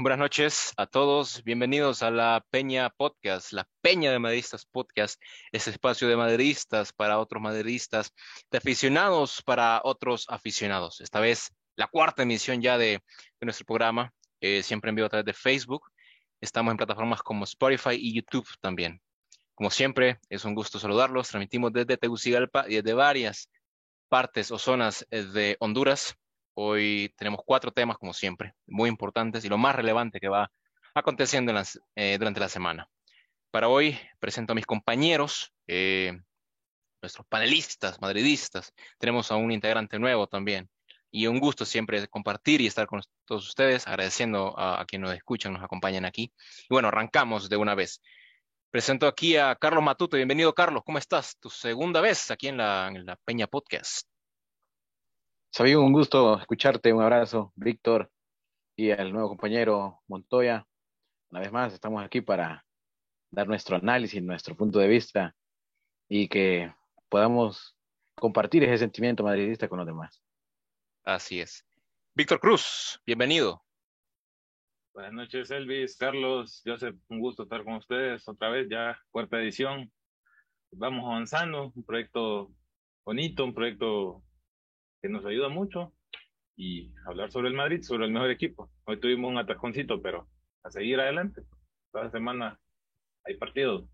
Buenas noches a todos. Bienvenidos a la Peña Podcast, la Peña de Madridistas Podcast, ese espacio de madridistas para otros madridistas, de aficionados para otros aficionados. Esta vez la cuarta emisión ya de, nuestro programa, eh, siempre en vivo a través de Facebook. Estamos en plataformas como Spotify y YouTube también. Como siempre, es un gusto saludarlos. Transmitimos desde Tegucigalpa y desde varias partes o zonas eh, de Honduras Hoy tenemos cuatro temas, como siempre, muy importantes y lo más relevante que va aconteciendo eh, durante la semana. Para hoy presento a mis compañeros, eh, nuestros panelistas, madridistas. Tenemos a un integrante nuevo también. Y un gusto siempre compartir y estar con todos ustedes, agradeciendo a, quienes nos escuchan, nos acompañan aquí. Y bueno, arrancamos de una vez. Presento aquí a Carlos Matute. Bienvenido, Carlos. ¿Cómo estás? Tu segunda vez aquí en la, en la Peña Podcast. Sabía un gusto escucharte, un abrazo, Víctor, y al nuevo compañero Montoya. Una vez más, estamos aquí para dar nuestro análisis, nuestro punto de vista y que podamos compartir ese sentimiento madridista con los demás. Así es. Víctor Cruz, bienvenido. Buenas noches, Elvis, Carlos, Joseph, un gusto estar con ustedes otra vez, ya cuarta edición. Vamos avanzando, un proyecto bonito, un proyecto que nos ayuda mucho y hablar sobre el Madrid, sobre el mejor equipo. Hoy tuvimos un ataconcito, pero a seguir adelante. Cada semana hay partidos.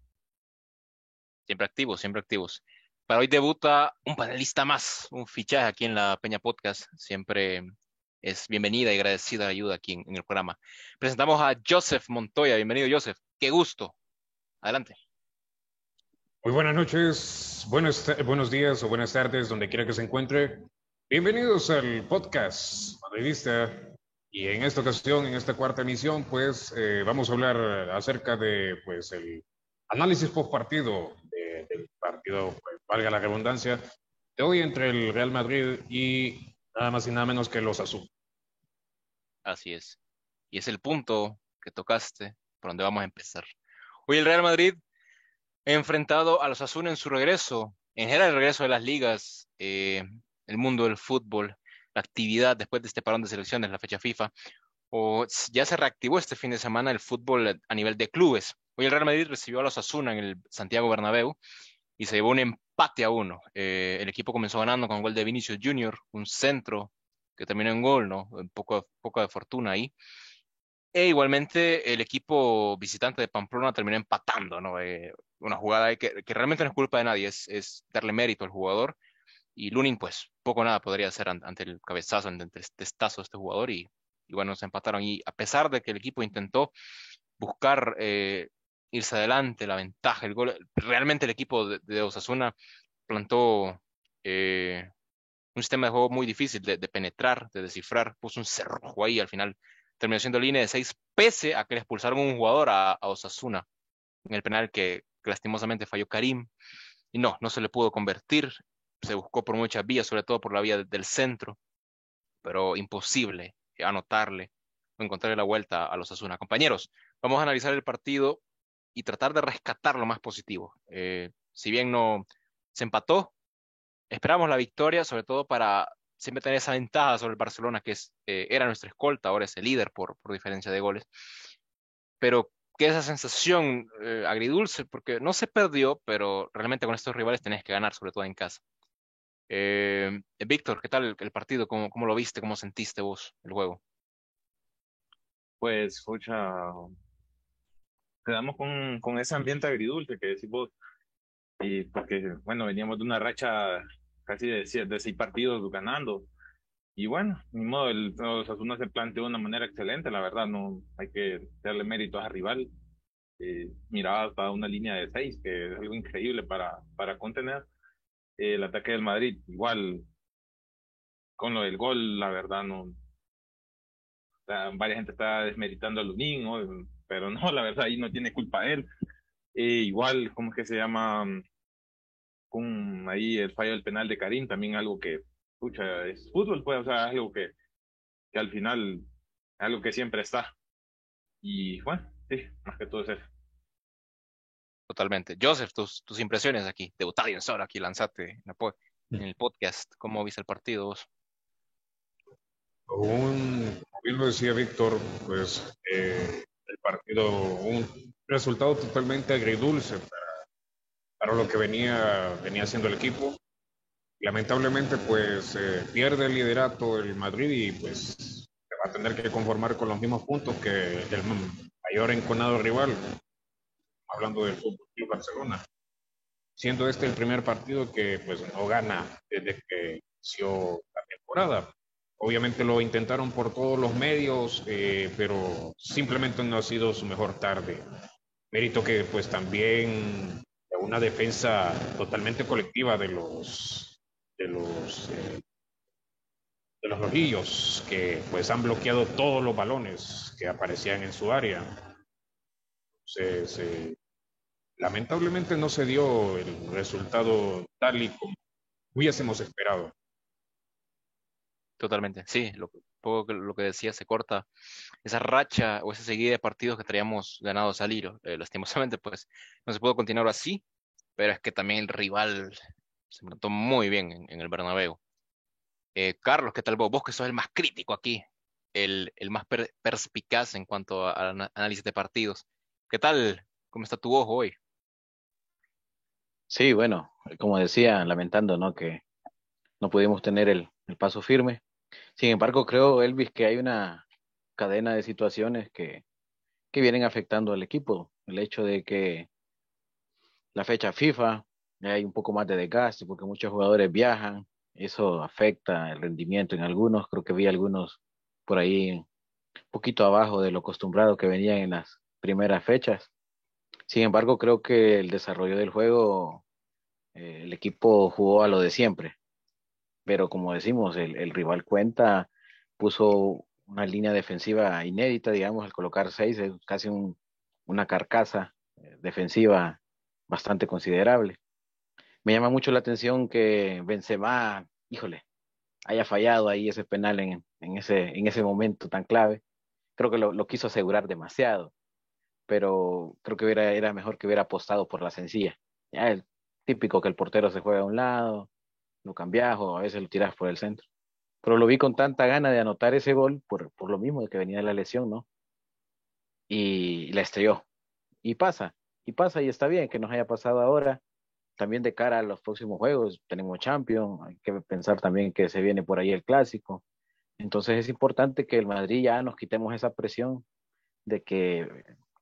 Siempre activos, siempre activos. Para hoy debuta un panelista más, un fichaje aquí en la Peña Podcast. Siempre es bienvenida y agradecida la ayuda aquí en, el programa. Presentamos a Joseph Montoya. Bienvenido, Joseph. Qué gusto. Adelante. Muy buenas noches, buenos, buenos días o buenas tardes, donde quiera que se encuentre. Bienvenidos al podcast Madridista y en esta ocasión, en esta cuarta emisión, pues eh, vamos a hablar acerca de pues el análisis post partido del partido, pues, valga la redundancia, de hoy entre el Real Madrid y nada más y nada menos que los Azul. Así es. Y es el punto que tocaste por donde vamos a empezar. Hoy el Real Madrid enfrentado a los Azul en su regreso, en general el regreso de las ligas. Eh, el mundo del fútbol, la actividad después de este parón de selecciones, la fecha FIFA, o ya se reactivó este fin de semana el fútbol a nivel de clubes. Hoy el Real Madrid recibió a los Asuna en el Santiago Bernabéu y se llevó un empate a uno. Eh, el equipo comenzó ganando con gol de Vinicius Junior, un centro que terminó en gol, ¿no? Un poco, poco de fortuna ahí. E igualmente el equipo visitante de Pamplona terminó empatando, ¿no? Eh, una jugada que, que, realmente no es culpa de nadie, es, es darle mérito al jugador y Lunin, pues, poco nada podría hacer ante el cabezazo, ante el testazo de este jugador. Y, bueno, se empataron. Y a pesar de que el equipo intentó buscar eh, irse adelante, la ventaja, el gol, realmente el equipo de, Osasuna plantó eh, un sistema de juego muy difícil de, penetrar, de descifrar. Puso un cerrojo ahí. Al final terminó siendo línea de seis, pese a que le expulsaron un jugador a, Osasuna en el penal que, que lastimosamente falló Karim. Y no, no se le pudo convertir se buscó por muchas vías, sobre todo por la vía del centro, pero imposible anotarle o encontrarle la vuelta a los Asuna. Compañeros, vamos a analizar el partido y tratar de rescatar lo más positivo. Eh, si bien no se empató, esperamos la victoria, sobre todo para siempre tener esa ventaja sobre el Barcelona, que es, eh, era nuestra escolta, ahora es el líder por, por diferencia de goles. Pero que esa sensación eh, agridulce, porque no se perdió, pero realmente con estos rivales tenés que ganar, sobre todo en casa. Eh, Víctor, ¿qué tal el, partido? ¿Cómo, ¿Cómo, lo viste? ¿Cómo sentiste vos el juego? Pues, escucha, quedamos con, con ese ambiente agridulce que decís vos. Y porque, bueno, veníamos de una racha casi de, de seis partidos ganando. Y bueno, ni modo, el Osasuna se planteó de una manera excelente, la verdad, no hay que darle mérito a rival. Eh, miraba hasta una línea de seis, que es algo increíble para, para contener el ataque del Madrid. Igual, con lo del gol, la verdad, no. varias gente está desmeritando a Lunín, pero no, la verdad, ahí no tiene culpa él. Eh, igual, ¿cómo es que se llama? Con ahí el fallo del penal de Karim, también algo que, escucha, es fútbol, pues, o sea, algo que, que al final, algo que siempre está. Y bueno, sí, más que todo es eso. Totalmente. Joseph, tus, tus impresiones aquí, debutado en solo aquí, lanzate en, el podcast. ¿Cómo viste el partido vos? Un, como bien lo decía Víctor, pues eh, el partido, un resultado totalmente agridulce para, para lo que venía, venía haciendo el equipo. Lamentablemente, pues eh, pierde el liderato el Madrid y pues se va a tener que conformar con los mismos puntos que el mayor enconado rival, hablando del Fútbol Barcelona siendo este el primer partido que pues no gana desde que inició la temporada. Obviamente lo intentaron por todos los medios, eh, pero simplemente no ha sido su mejor tarde. Mérito que pues también una defensa totalmente colectiva de los de los eh, de los rojillos que pues han bloqueado todos los balones que aparecían en su área. Entonces, eh, lamentablemente no se dio el resultado tal y como hubiésemos esperado. Totalmente, sí, lo, poco lo que decía se corta esa racha o esa seguida de partidos que traíamos ganados al hilo. Eh, lastimosamente, pues no se pudo continuar así, pero es que también el rival se notó muy bien en, el Bernabéu. Eh, Carlos, ¿qué tal vos? Vos que sos el más crítico aquí, el, el más perspicaz en cuanto al análisis de partidos. ¿Qué tal? ¿Cómo está tu ojo hoy? Sí, bueno, como decía, lamentando, ¿no? Que no pudimos tener el, paso firme. Sin embargo, creo, Elvis, que hay una cadena de situaciones que, que vienen afectando al equipo. El hecho de que la fecha FIFA hay un poco más de desgaste porque muchos jugadores viajan, eso afecta el rendimiento en algunos. Creo que vi algunos por ahí un poquito abajo de lo acostumbrado que venían en las primeras fechas. Sin embargo, creo que el desarrollo del juego, eh, el equipo jugó a lo de siempre. Pero como decimos, el, rival cuenta, puso una línea defensiva inédita, digamos, al colocar seis, es casi una carcasa eh, defensiva bastante considerable. Me llama mucho la atención que Benzema, híjole, haya fallado ahí ese penal en, ese, en ese momento tan clave. Creo que lo quiso asegurar demasiado pero creo que hubiera, era mejor que hubiera apostado por la sencilla. Ya el típico que el portero se juega a un lado, lo cambias o a veces lo tiras por el centro. Pero lo vi con tanta gana de anotar ese gol por, por lo mismo de que venía la lesión, ¿no? Y, la estrelló. Y pasa, y pasa, y está bien que nos haya pasado ahora. También de cara a los próximos juegos, tenemos Champions, hay que pensar también que se viene por ahí el clásico. Entonces es importante que el Madrid ya nos quitemos esa presión de que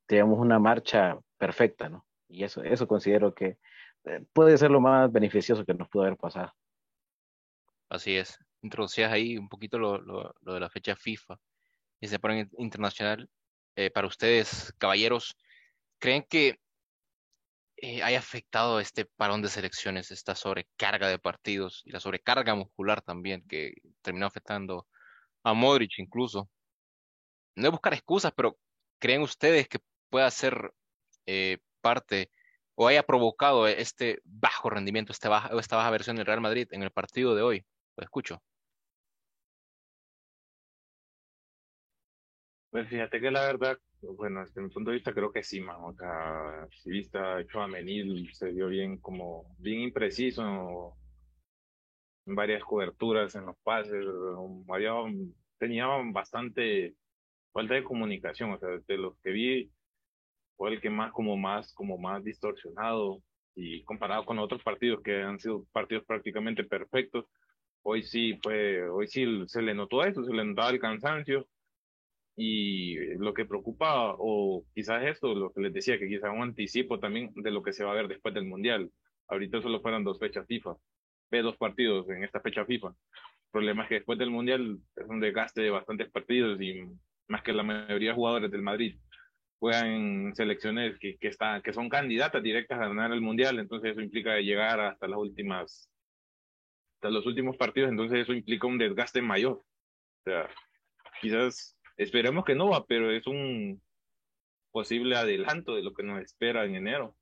tenemos una marcha perfecta, ¿no? Y eso, eso considero que eh, puede ser lo más beneficioso que nos pudo haber pasado. Así es. Introducías ahí un poquito lo, lo, de la fecha FIFA y se pone internacional. Eh, para ustedes, caballeros, ¿creen que eh, haya afectado este parón de selecciones, esta sobrecarga de partidos y la sobrecarga muscular también que terminó afectando a Modric incluso? No es buscar excusas, pero ¿creen ustedes que pueda ser eh, parte o haya provocado este bajo rendimiento, esta baja, esta baja versión del Real Madrid en el partido de hoy. Lo escucho. Pues fíjate que la verdad, bueno, desde mi punto de vista creo que sí, man. O sea, si vista Menil se dio bien como, bien impreciso en varias coberturas, en los pases, había, tenía bastante falta de comunicación, o sea, de los que vi, fue el que más como más como más distorsionado y comparado con otros partidos que han sido partidos prácticamente perfectos hoy sí fue hoy sí se le notó eso se le notaba el cansancio y lo que preocupa o quizás esto lo que les decía que quizás un anticipo también de lo que se va a ver después del mundial. Ahorita solo fueron dos fechas FIFA ve dos partidos en esta fecha FIFA. El problema es que después del mundial es un desgaste de bastantes partidos y más que la mayoría de jugadores del Madrid juegan en selecciones que, que, están, que son candidatas directas a ganar el mundial, entonces eso implica llegar hasta las últimas, hasta los últimos partidos, entonces eso implica un desgaste mayor. O sea, quizás esperemos que no va, pero es un posible adelanto de lo que nos espera en enero.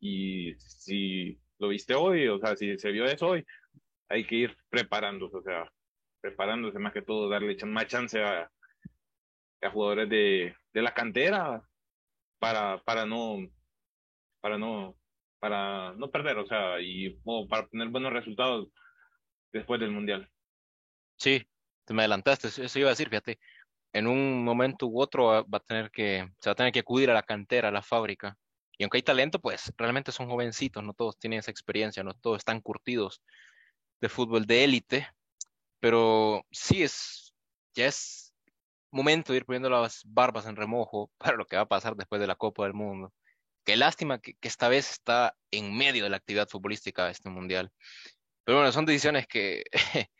Y si lo viste hoy, o sea, si se vio eso hoy, hay que ir preparándose, o sea, preparándose más que todo, darle más chance a, a jugadores de, de la cantera para, para no, para no, para no perder, o sea, y para tener buenos resultados después del Mundial. Sí, te me adelantaste, eso iba a decir, fíjate, en un momento u otro va a tener que, se va a tener que acudir a la cantera, a la fábrica. Y aunque hay talento, pues realmente son jovencitos, no todos tienen esa experiencia, no todos están curtidos de fútbol de élite, pero sí es, ya es momento de ir poniendo las barbas en remojo para lo que va a pasar después de la Copa del Mundo. Qué lástima que, esta vez está en medio de la actividad futbolística este mundial. Pero bueno, son decisiones que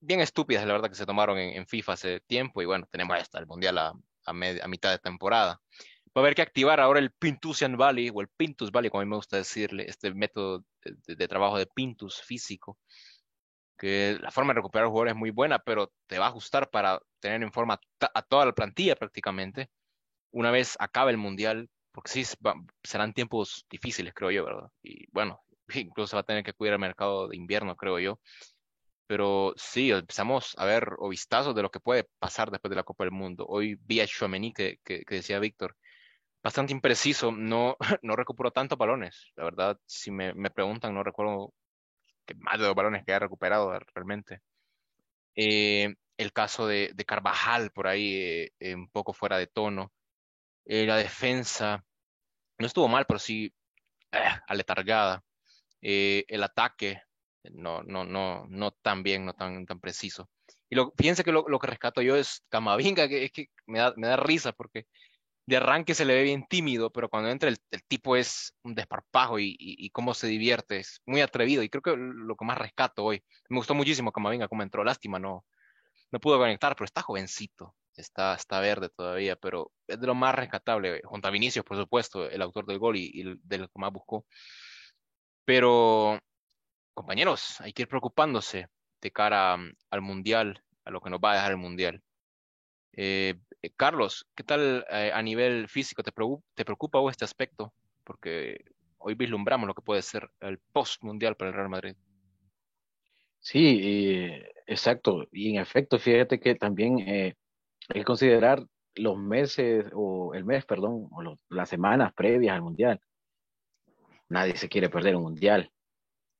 bien estúpidas, la verdad, que se tomaron en, FIFA hace tiempo. Y bueno, tenemos esta, el Mundial a, a, mitad de temporada. Va a haber que activar ahora el Pintusian Valley, o el Pintus Valley, como a mí me gusta decirle, este método de, trabajo de Pintus físico, que la forma de recuperar jugadores es muy buena, pero te va a ajustar para tener en forma a toda la plantilla prácticamente, una vez acabe el Mundial, porque sí, serán tiempos difíciles, creo yo, ¿verdad? Y bueno, incluso va a tener que cuidar el mercado de invierno, creo yo pero sí, empezamos a ver o vistazos de lo que puede pasar después de la Copa del Mundo. Hoy vi a Chouameni, que, que, decía Víctor, bastante impreciso, no, no recuperó tantos balones. La verdad, si me, me preguntan, no recuerdo que más de dos balones que haya recuperado realmente. Eh, el caso de, de, Carvajal por ahí, eh, un poco fuera de tono. Eh, la defensa no estuvo mal, pero sí aletargada. el ataque no, no, no, no tan bien, no tan, tan preciso. Y lo, fíjense que lo, lo que rescato yo es Camavinga, que es que me da, me da risa porque de arranque se le ve bien tímido, pero cuando entra el, el tipo es un desparpajo y, y, cómo se divierte, es muy atrevido y creo que lo que más rescato hoy, me gustó muchísimo Camavinga cómo entró, lástima, no, no pudo conectar, pero está jovencito, está, está verde todavía, pero es de lo más rescatable, junto a Vinicius, por supuesto, el autor del gol y, y de lo que más buscó. Pero compañeros, hay que ir preocupándose de cara mm, al Mundial, a lo que nos va a dejar el Mundial. Eh, eh, Carlos, ¿qué tal eh, a nivel físico? ¿Te preocupa, ¿Te este aspecto? Porque hoy vislumbramos lo que puede ser el post-mundial para el Real Madrid. Sí, exacto. Y en efecto, fíjate que también hay que considerar los meses, o el mes, perdón, o las semanas previas al Mundial. Nadie se quiere perder un Mundial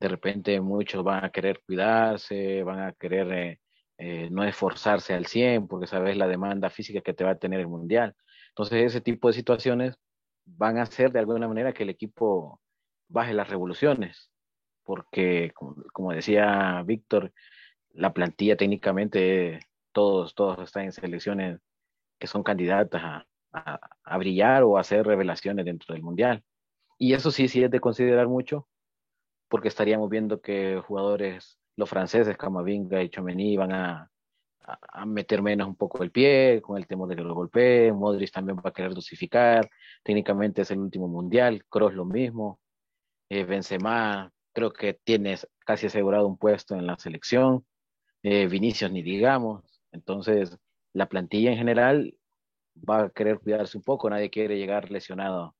de repente muchos van a querer cuidarse, van a querer eh, eh, no esforzarse al 100 porque sabes la demanda física que te va a tener el mundial. Entonces ese tipo de situaciones van a hacer de alguna manera que el equipo baje las revoluciones, porque como, decía Víctor, la plantilla técnicamente todos, todos están en selecciones que son candidatas a, a, a brillar o a hacer revelaciones dentro del mundial. Y eso sí, sí es de considerar mucho, porque estaríamos viendo que jugadores, los franceses, Camavinga y Chomení, van a, a, meter menos un poco el pie con el temor de que lo golpeen. Modric también va a querer dosificar. Técnicamente es el último mundial. Kroos lo mismo. Eh, Benzema creo que tiene casi asegurado un puesto en la selección. Eh, Vinicius ni digamos. Entonces, la plantilla en general va a querer cuidarse un poco. Nadie quiere llegar lesionado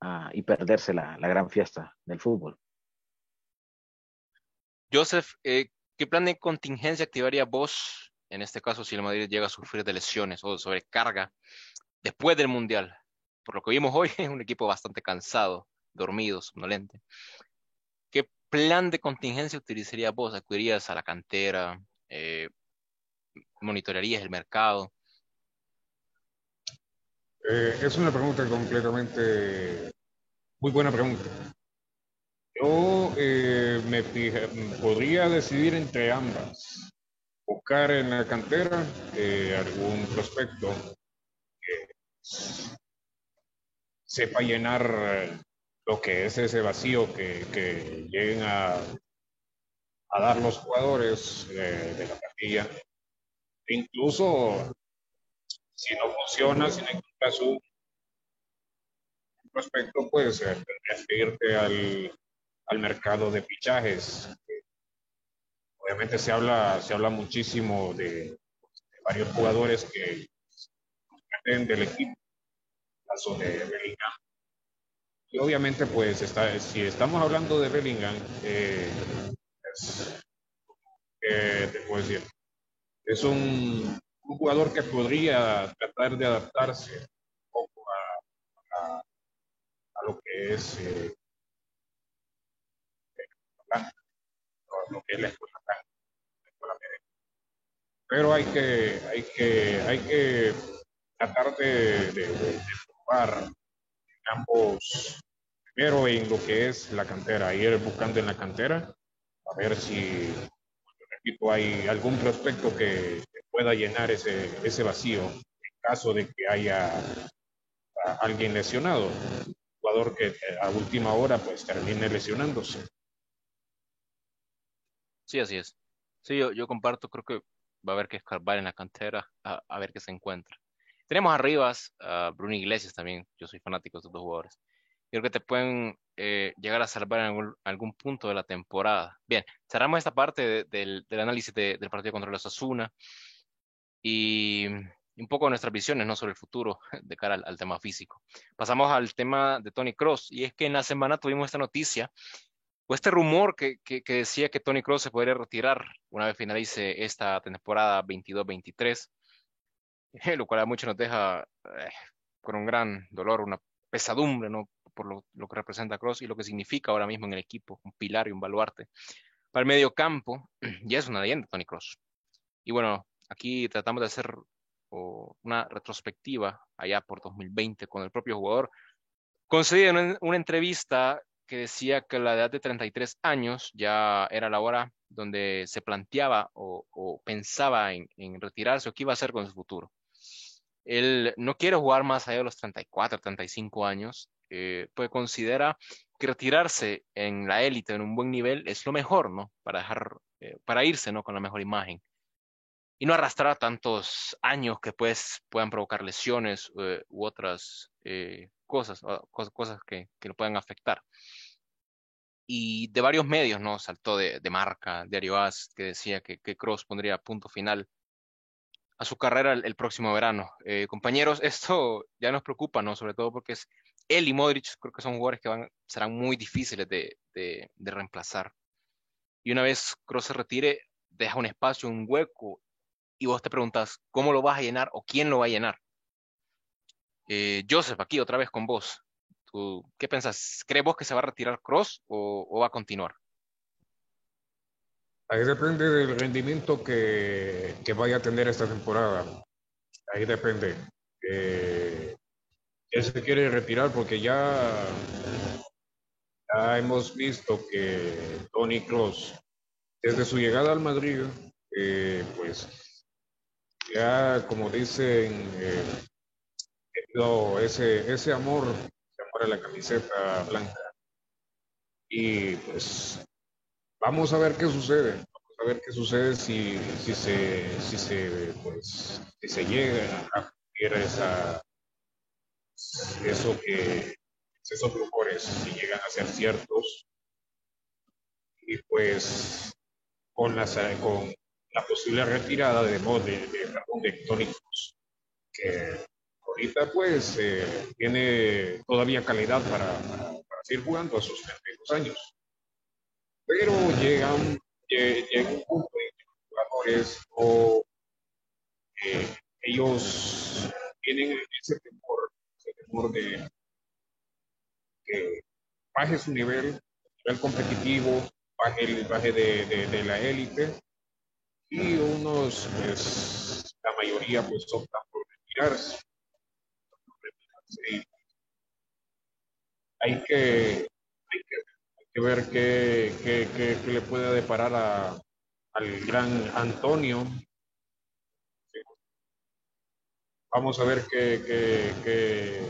ah, y perderse la, la gran fiesta del fútbol. Joseph, eh, ¿qué plan de contingencia activaría vos, en este caso, si el Madrid llega a sufrir de lesiones o de sobrecarga después del Mundial? Por lo que vimos hoy, es un equipo bastante cansado, dormido, somnolente. ¿Qué plan de contingencia utilizaría vos? ¿Acudirías a la cantera? Eh, ¿Monitorearías el mercado? Eh, es una pregunta completamente muy buena pregunta. Yo eh, me podría decidir entre ambas. Buscar en la cantera eh, algún prospecto que sepa llenar lo que es ese vacío que, que lleguen a, a, dar los jugadores de la plantilla. incluso si no funciona, si no encuentras un prospecto, pues que irte al al mercado de fichajes. Obviamente se habla, se habla muchísimo de, varios jugadores que dependen del equipo, caso de Bellingham. Y obviamente, pues, está, si estamos hablando de Bellingham, eh, es, eh, te puedo decir, es un, jugador que podría tratar de adaptarse un poco a, a, lo que es eh, lo que es la escuela, pero hay que, hay que, hay que tratar de probar ambos, primero en lo que es la cantera, ir buscando en la cantera, a ver si, repito, hay algún prospecto que, pueda llenar ese, ese vacío en caso de que haya alguien lesionado, un jugador que a última hora pues termine lesionándose. Sí, así es. Sí, yo, yo comparto, creo que va a haber que escarbar en la cantera a, a ver qué se encuentra. Tenemos arriba a Bruno Iglesias también, yo soy fanático de estos dos jugadores. Creo que te pueden eh, llegar a salvar en algún, punto de la temporada. Bien, cerramos esta parte de, del, análisis de, del partido contra los Asuna y un poco nuestras visiones ¿no? sobre el futuro de cara al, tema físico. Pasamos al tema de Tony Cross y es que en la semana tuvimos esta noticia o este rumor que, que, que decía que Tony Cross se podría retirar una vez finalice esta temporada 22-23, lo cual a muchos nos deja eh, con un gran dolor, una pesadumbre, ¿no? por lo, que representa Cross y lo que significa ahora mismo en el equipo, un pilar y un baluarte. Para el medio campo, ya es una leyenda Tony Cross. Y bueno, aquí tratamos de hacer una retrospectiva allá por 2020 con el propio jugador. Concedí en una entrevista que decía que la edad de 33 años ya era la hora donde se planteaba o, o pensaba en, en, retirarse o qué iba a hacer con su futuro. Él no quiere jugar más allá de los 34, 35 años, eh, pues considera que retirarse en la élite, en un buen nivel, es lo mejor, ¿no? Para dejar, eh, para irse, ¿no? Con la mejor imagen. Y no arrastrar tantos años que pues puedan provocar lesiones eh, u otras cosas, cosas, cosas que, que lo puedan afectar y de varios medios, ¿no? Saltó de, de marca, Diario As, que decía que, que, Cross pondría punto final a su carrera el, próximo verano. Eh, compañeros, esto ya nos preocupa, ¿no? Sobre todo porque es él y Modric, creo que son jugadores que van, serán muy difíciles de, de, reemplazar. Y una vez Cross se retire, deja un espacio, un hueco, y vos te preguntas, ¿cómo lo vas a llenar o quién lo va a llenar? Eh, Joseph, aquí otra vez con vos. ¿Tú, ¿Qué pensás? ¿Crees vos que se va a retirar Cross o va a continuar? Ahí depende del rendimiento que, que, vaya a tener esta temporada. Ahí depende. Eh, él se quiere retirar porque ya, ya hemos visto que Tony Cross, desde su llegada al Madrid, eh, pues ya como dicen, eh, ese, ese amor para la camiseta blanca. Y pues vamos a ver qué sucede. Vamos a ver qué sucede si, si se, si se, pues, si se llega a cumplir esa, eso que, esos rumores, si llegan a ser ciertos. Y pues con la, con la posible retirada de, de, de, Cruz, que ahorita pues eh, tiene todavía calidad para, para, para, seguir jugando a sus 32 años. Pero llega un, llega un punto en que los jugadores o eh, ellos tienen ese temor, ese temor de que baje su nivel, nivel competitivo, baje, el, baje de, de, la élite y unos, pues la mayoría pues optan por retirarse Sí. Hay que, hay que, que ver qué, qué, qué, le puede deparar a, al gran Antonio. Vamos a ver qué, qué,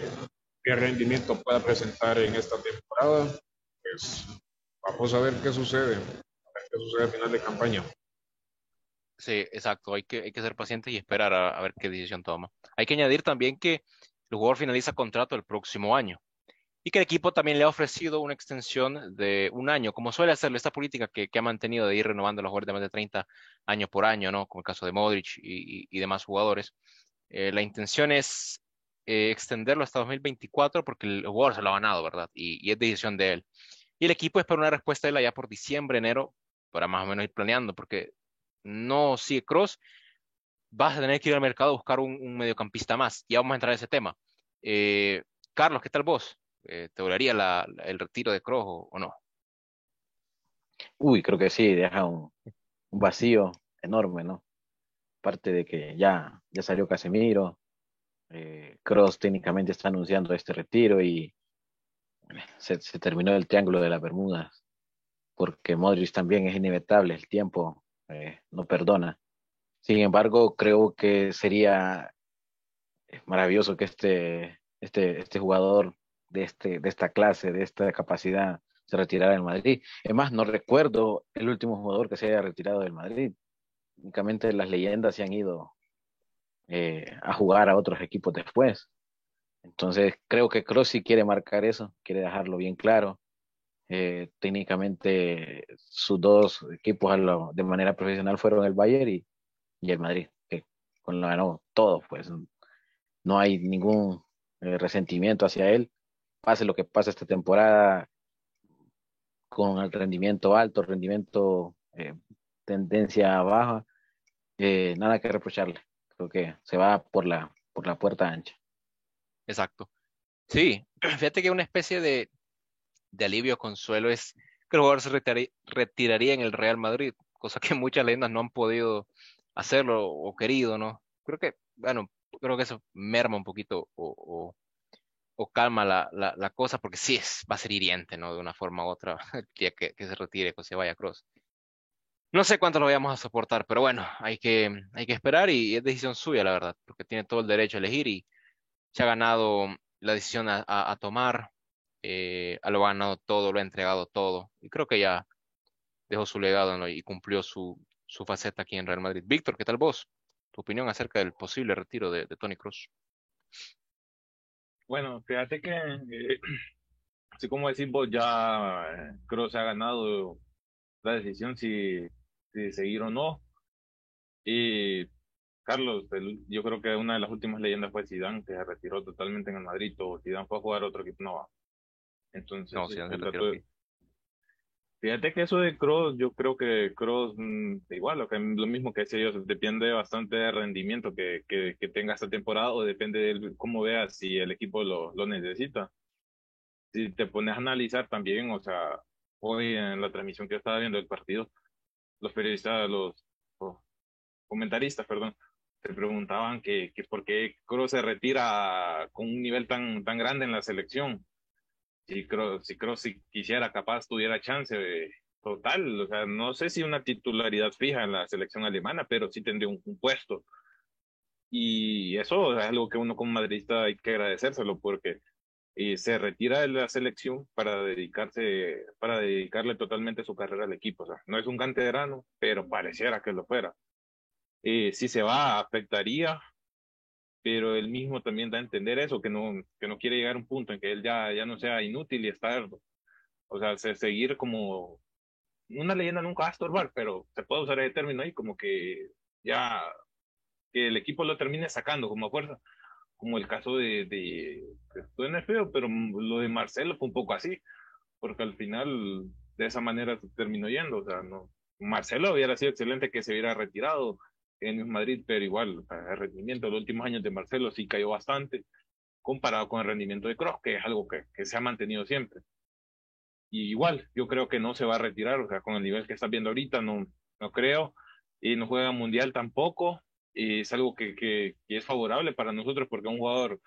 qué, rendimiento pueda presentar en esta temporada. Pues vamos a ver qué sucede, a ver qué sucede al final de campaña. Sí, exacto. Hay que, hay que ser pacientes y esperar a ver qué decisión toma. Hay que añadir también que el jugador finaliza contrato el próximo año y que el equipo también le ha ofrecido una extensión de un año, como suele hacerlo esta política que, ha mantenido de ir renovando a los jugadores de más de 30 años por año, ¿no? como el caso de Modric y, demás jugadores. Eh, la intención es eh, extenderlo hasta 2024 porque el jugador se lo ha ganado, ¿verdad? Y, es decisión de él. Y el equipo espera una respuesta de él allá por diciembre, enero, para más o menos ir planeando, porque no sigue Cross, vas a tener que ir al mercado a buscar un, un mediocampista más. Ya vamos a entrar en ese tema. Eh, Carlos, ¿qué tal vos? Eh, ¿Te la, el retiro de Kroos o, no? Uy, creo que sí, deja un, vacío enorme, ¿no? aparte de que ya, ya salió Casemiro, eh, técnicamente está anunciando este retiro y se, terminó el triángulo de las Bermudas, porque Modric también es inevitable, el tiempo eh, no perdona. Sin embargo, creo que sería maravilloso que este, este, este jugador de, este, de esta clase, de esta capacidad, se retirara del Madrid. Es más, no recuerdo el último jugador que se haya retirado del Madrid. Únicamente las leyendas se han ido eh, a jugar a otros equipos después. Entonces, creo que Kroos quiere marcar eso, quiere dejarlo bien claro. Eh, técnicamente, sus dos equipos de manera profesional fueron el Bayern y, y el Madrid, que con lo ganó todo, pues no hay ningún eh, resentimiento hacia él. Pase lo que pase esta temporada, con el rendimiento alto, rendimiento eh, tendencia baja, eh, nada que reprocharle. Creo que se va por la, por la puerta ancha. Exacto. Sí, fíjate que una especie de, de alivio, consuelo es que el jugador se retiraría, en el Real Madrid, cosa que muchas leyendas no han podido hacerlo o querido, ¿no? Creo que, bueno, creo que eso merma un poquito o, calma la, la, cosa, porque sí es, va a ser hiriente, ¿no? De una forma u otra, el día que, que se retire, que se vaya Cross. No sé cuánto lo vayamos a soportar, pero bueno, hay que, hay que esperar y es decisión suya, la verdad, porque tiene todo el derecho a elegir y se ha ganado la decisión a, a, tomar, eh, lo ha ganado todo, lo ha entregado todo y creo que ya dejó su legado y cumplió su, su faceta aquí en Real Madrid. Víctor, ¿qué tal vos? Tu opinión acerca del posible retiro de, de Tony Cruz. Bueno, fíjate que, eh, así como decís vos, ya eh, Cruz ha ganado la decisión si de seguir o no. Y Carlos, yo creo que una de las últimas leyendas fue Zidane, que se retiró totalmente en el Madrid, o Zidane fue a jugar a otro equipo, no va. Entonces, no, fíjate que eso de Cross, yo creo que Cross, mm, igual, lo, que, lo mismo que decía yo, depende bastante del rendimiento que, que, que, tenga esta temporada, o depende de cómo veas si el equipo lo, lo necesita. Si te pones a analizar también, o sea, hoy en la transmisión que yo estaba viendo del partido, los periodistas, los comentaristas, perdón, se preguntaban que, que por qué Kroos se retira con un nivel tan, tan grande en la selección. Si Kroos, si, Kroos, si quisiera, capaz, tuviera chance total. O sea, no sé si una titularidad fija en la selección alemana, pero sí tendría un, puesto. Y eso es algo que uno como madridista hay que agradecérselo porque y se retira de la selección para dedicarse, para dedicarle totalmente su carrera al equipo. No es un canterano, pero pareciera que lo fuera. Eh, si se va, afectaría, pero él mismo también da a entender eso, que no, que no quiere llegar a un punto en que él ya, ya no sea inútil y estar, o sea, seguir como una leyenda nunca va a estorbar, pero se puede usar el término ahí como que ya que el equipo lo termine sacando como fuerza como el caso de, de, suena feo, pero lo de Marcelo fue un poco así, porque al final de esa manera terminó yendo, o sea, no, Marcelo hubiera sido excelente que se hubiera retirado en Madrid, pero igual, el rendimiento de los últimos años de Marcelo sí cayó bastante, comparado con el rendimiento de Kroos, que es algo que, que se ha mantenido siempre. Y igual, yo creo que no se va a retirar, o sea, con el nivel que está viendo ahorita, no, no creo, y no juega mundial tampoco, es algo que, que, es favorable para nosotros porque un jugador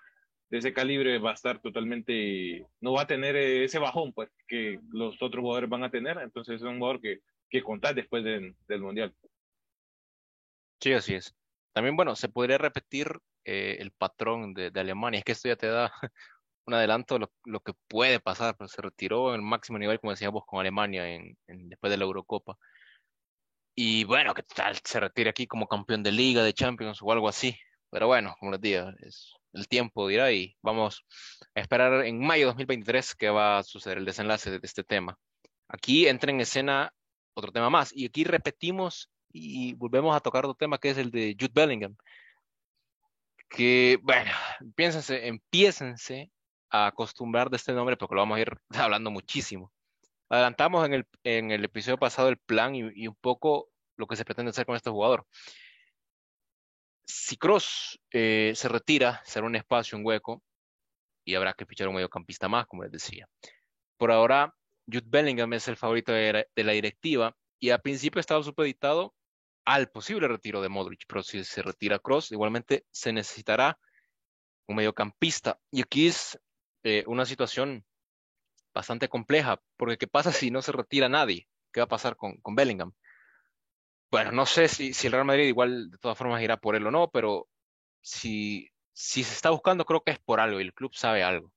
de ese calibre va a estar totalmente, no va a tener ese bajón pues que los otros jugadores van a tener, entonces es un jugador que, que contar después del Mundial. Sí, así es. También, bueno, se podría repetir eh, el patrón de, Alemania, es que esto ya te da un adelanto de lo, que puede pasar, pero se retiró en el máximo nivel, como decíamos, con Alemania en, después de la Eurocopa. Y bueno, que tal se retire aquí como campeón de liga, de Champions o algo así. Pero bueno, como les digo, es, el tiempo dirá y vamos a esperar en mayo de 2023 que va a suceder el desenlace de este tema. Aquí entra en escena otro tema más y aquí repetimos y volvemos a tocar otro tema que es el de Jude Bellingham. Que, bueno, piénsense, empiécense a acostumbrar de este nombre porque lo vamos a ir hablando muchísimo adelantamos en el, en el episodio pasado el plan y, un poco lo que se pretende hacer con este jugador. Si Cross eh, se retira, será un espacio, un hueco, y habrá que fichar un mediocampista más, como les decía. Por ahora, Jude Bellingham es el favorito de, la directiva y al principio estaba supeditado al posible retiro de Modric, pero si se retira Cross, igualmente se necesitará un mediocampista. Y aquí es eh, una situación bastante compleja, porque ¿qué pasa si no se retira nadie? ¿Qué va a pasar con, con Bellingham? Bueno, no sé si, si el Real Madrid igual de todas formas irá por él o no, pero si, si se está buscando, creo que es por algo y el club sabe algo.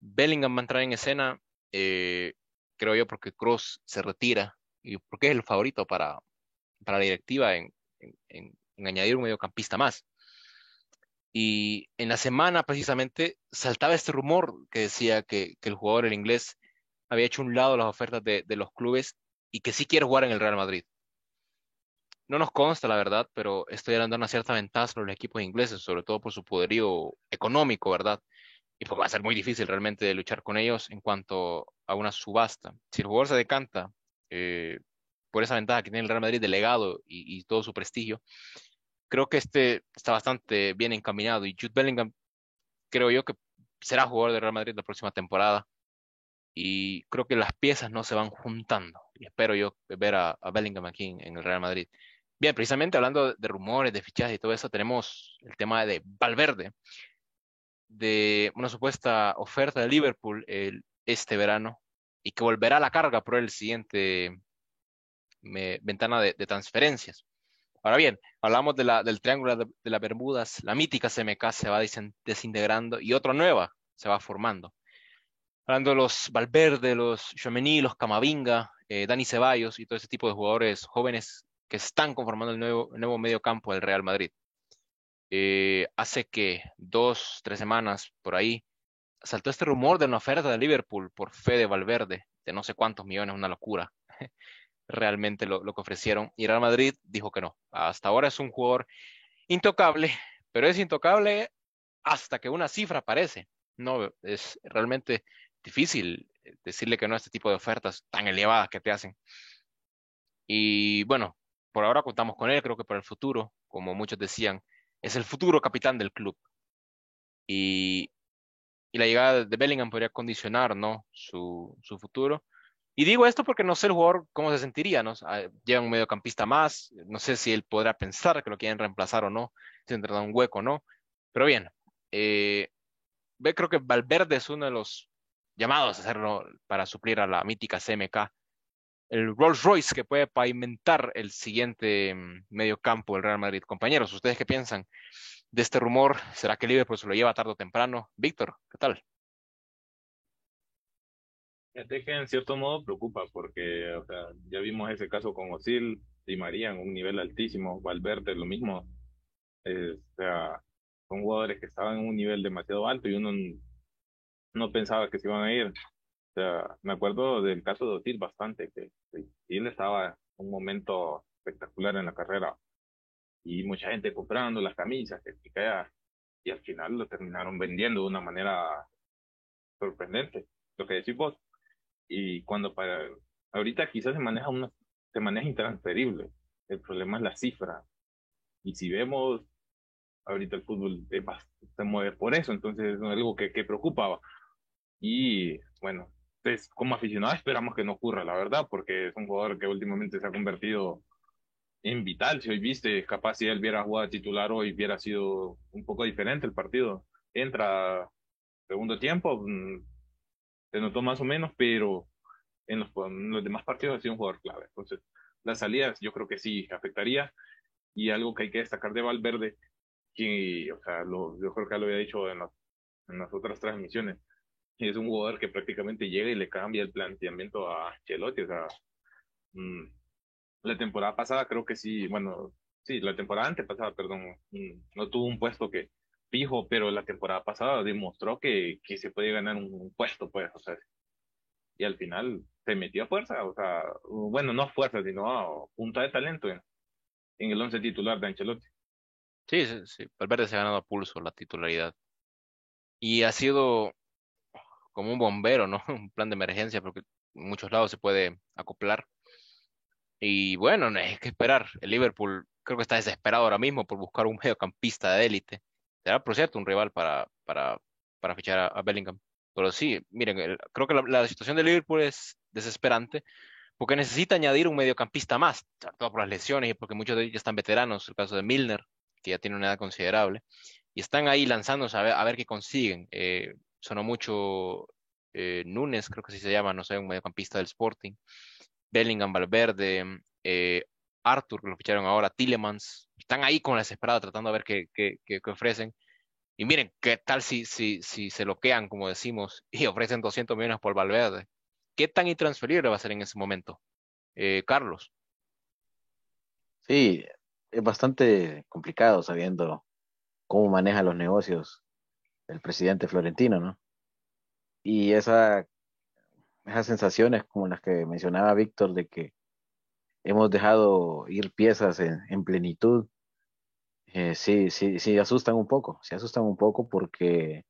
Bellingham va a entrar en escena, eh, creo yo, porque Cross se retira y porque es el favorito para, para la directiva en, añadir un mediocampista más. Y en la semana precisamente saltaba este rumor que decía que, el jugador, el inglés, había hecho un lado las ofertas de, los clubes y que sí quiere jugar en el Real Madrid. No nos consta, la verdad, pero estoy dando una cierta ventaja sobre los equipos ingleses, sobre todo por su poderío económico, ¿verdad? Y pues va a ser muy difícil realmente de luchar con ellos en cuanto a una subasta. Si el jugador se decanta eh, por esa ventaja que tiene el Real Madrid delegado y, y todo su prestigio, creo que este está bastante bien encaminado. Y Jude Bellingham creo yo que será jugador de Real Madrid la próxima temporada. Y creo que las piezas no se van juntando. Y espero yo ver a, a Bellingham aquí en, el Real Madrid. Bien, precisamente hablando de rumores, de fichajes y todo eso, tenemos el tema de Valverde, de una supuesta oferta de Liverpool este verano y que volverá a la carga por el siguiente ventana de, de transferencias. Ahora bien, hablamos de la, del triángulo de, de, las Bermudas, la mítica CMK se va desintegrando y otra nueva se va formando. Hablando de los Valverde, los Chomení, los Camavinga, eh, Dani Ceballos y todo ese tipo de jugadores jóvenes que están conformando el nuevo, nuevo medio campo del Real Madrid. Eh, hace que dos, tres semanas por ahí saltó este rumor de una oferta de Liverpool por Fede Valverde de no sé cuántos millones, una locura realmente lo, lo, que ofrecieron. Y Real Madrid dijo que no. Hasta ahora es un jugador intocable, pero es intocable hasta que una cifra aparece. No, es realmente difícil decirle que no a este tipo de ofertas tan elevadas que te hacen. Y bueno, por ahora contamos con él, creo que para el futuro, como muchos decían, es el futuro capitán del club. Y, y la llegada de Bellingham podría condicionar ¿no? su, su futuro. Y digo esto porque no sé el jugador cómo se sentiría, ¿no? Lleva un mediocampista más, no sé si él podrá pensar que lo quieren reemplazar o no, si tendrá un hueco o no. Pero bien, eh, creo que Valverde es uno de los llamados a hacerlo para suplir a la mítica CMK. El Rolls Royce que puede pavimentar el siguiente mm, mediocampo del Real Madrid. Compañeros, ¿ustedes qué piensan de este rumor? ¿Será que Liverpool se lo lleva tarde o temprano? Víctor, ¿qué tal? Que en cierto modo preocupa porque, o sea, ya vimos ese caso con Osil y María en un nivel altísimo, Valverde lo mismo, eh, o sea, son jugadores que estaban en un nivel demasiado alto y uno no pensaba que se iban a ir. O sea, me acuerdo del caso de Osil bastante, que, que él estaba en un momento espectacular en la carrera y mucha gente comprando las camisas, que, que y al final lo terminaron vendiendo de una manera sorprendente. Lo que decís vos, y cuando para ahorita quizás se maneja una se maneja intransferible el problema es la cifra. Y si vemos ahorita el fútbol se mueve por eso entonces es algo que, que preocupaba. Y bueno pues como aficionado esperamos que no ocurra la verdad porque es un jugador que últimamente se ha convertido en vital. Si hoy viste capaz si él hubiera jugado titular hoy hubiera sido un poco diferente el partido. Entra segundo tiempo mm, se notó más o menos, pero en los, los, demás partidos ha sido un jugador clave. Entonces, las salidas yo creo que sí afectaría. Y algo que hay que destacar de Valverde, que, o sea, lo, yo creo que lo había dicho en, los, en las otras transmisiones, es un jugador que prácticamente llega y le cambia el planteamiento a Chelotti. O sea, mmm, la temporada pasada creo que sí, bueno, sí, la temporada antepasada, perdón, mmm, no tuvo un puesto que, fijo, pero la temporada pasada demostró que, que se puede ganar un, puesto, pues, o sea, y al final se metió a fuerza, o sea, bueno, no a fuerza, sino a punta de talento en, en el once titular de Ancelotti. Sí, sí, sí, Valverde se ha ganado a pulso la titularidad. Y ha sido como un bombero, ¿no? Un plan de emergencia, porque en muchos lados se puede acoplar. Y bueno, no hay que esperar. El Liverpool creo que está desesperado ahora mismo por buscar un mediocampista de élite será, por cierto, un rival para, fichar a, a Bellingham. Pero sí, miren, creo que la, situación de Liverpool es desesperante porque necesita añadir un mediocampista más, todo por las lesiones y porque muchos de ellos ya están veteranos, el caso de Milner, que ya tiene una edad considerable, y están ahí lanzándose a ver, qué consiguen. Eh, sonó mucho eh, Núñez, creo que así se llama, no sé, un mediocampista del Sporting, Bellingham, Valverde, eh, Arthur, que lo ficharon ahora, Tillemans, están ahí con la desesperada tratando de ver qué, qué, ofrecen. Y miren, ¿qué tal si, si, si se loquean, como decimos, y ofrecen 200 millones por Valverde? ¿Qué tan intransferible va a ser en ese momento? Eh, Carlos. Sí, es bastante complicado sabiendo cómo maneja los negocios el presidente Florentino, ¿no? Y esa, esas sensaciones como las que mencionaba Víctor de que hemos dejado ir piezas en, plenitud, eh, sí, sí, sí asustan un poco, se asustan un poco porque,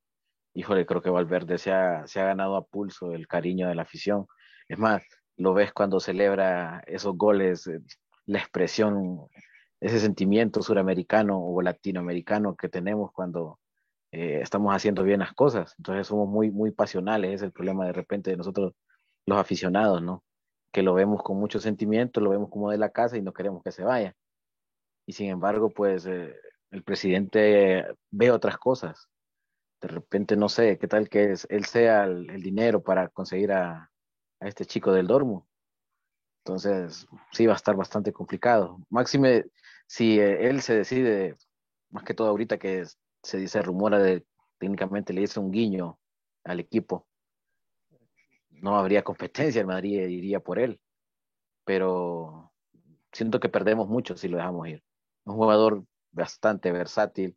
híjole, creo que Valverde se ha, se ha ganado a pulso el cariño de la afición. Es más, lo ves cuando celebra esos goles, eh, la expresión, ese sentimiento suramericano o latinoamericano que tenemos cuando eh, estamos haciendo bien las cosas. Entonces somos muy, muy pasionales, es el problema de repente de nosotros los aficionados, ¿no? Que lo vemos con mucho sentimiento, lo vemos como de la casa y no queremos que se vaya. Y sin embargo, pues eh, el presidente ve otras cosas. De repente, no sé, qué tal que es, él sea el, dinero para conseguir a, este chico del Dormo. Entonces, sí va a estar bastante complicado. Máxime, si eh, él se decide, más que todo ahorita que se dice, rumora de técnicamente le hizo un guiño al equipo. No habría competencia, el Madrid iría por él. Pero siento que perdemos mucho si lo dejamos ir. Un jugador bastante versátil,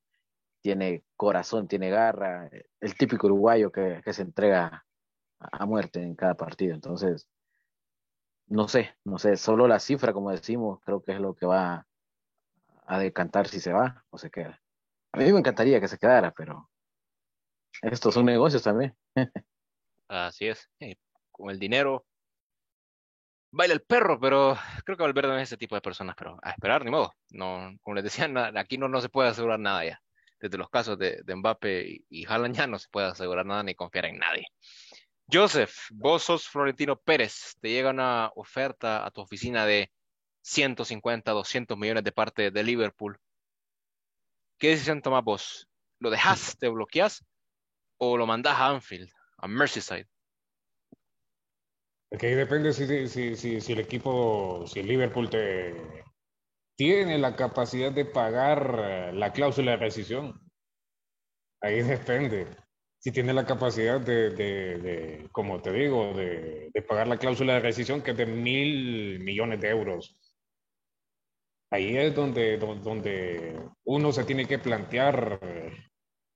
tiene corazón, tiene garra, el típico uruguayo que, se entrega a muerte en cada partido. Entonces, no sé, no sé, solo la cifra, como decimos, creo que es lo que va a decantar si se va o se queda. A mí me encantaría que se quedara, pero estos son negocios también. Así es. Con el dinero baila el perro, pero creo que Valverde no es ese tipo de personas, pero a esperar, ni modo. No, como les decía, aquí no, no se puede asegurar nada ya. Desde los casos de, de Mbappe y, Haaland ya no se puede asegurar nada ni confiar en nadie. Joseph, vos sos Florentino Pérez, te llega una oferta a tu oficina de 150, 200 millones de parte de Liverpool ¿Qué decisión tomas vos? ¿Lo dejas, te bloqueas o lo mandas a Anfield, a Merseyside? Porque ahí depende si, si, si, si, el equipo, si el Liverpool tiene la capacidad de pagar la cláusula de rescisión. Ahí depende. Si tiene la capacidad de, de, de como te digo, de, de, pagar la cláusula de rescisión que es de mil millones de euros ahí es donde, donde uno se tiene que plantear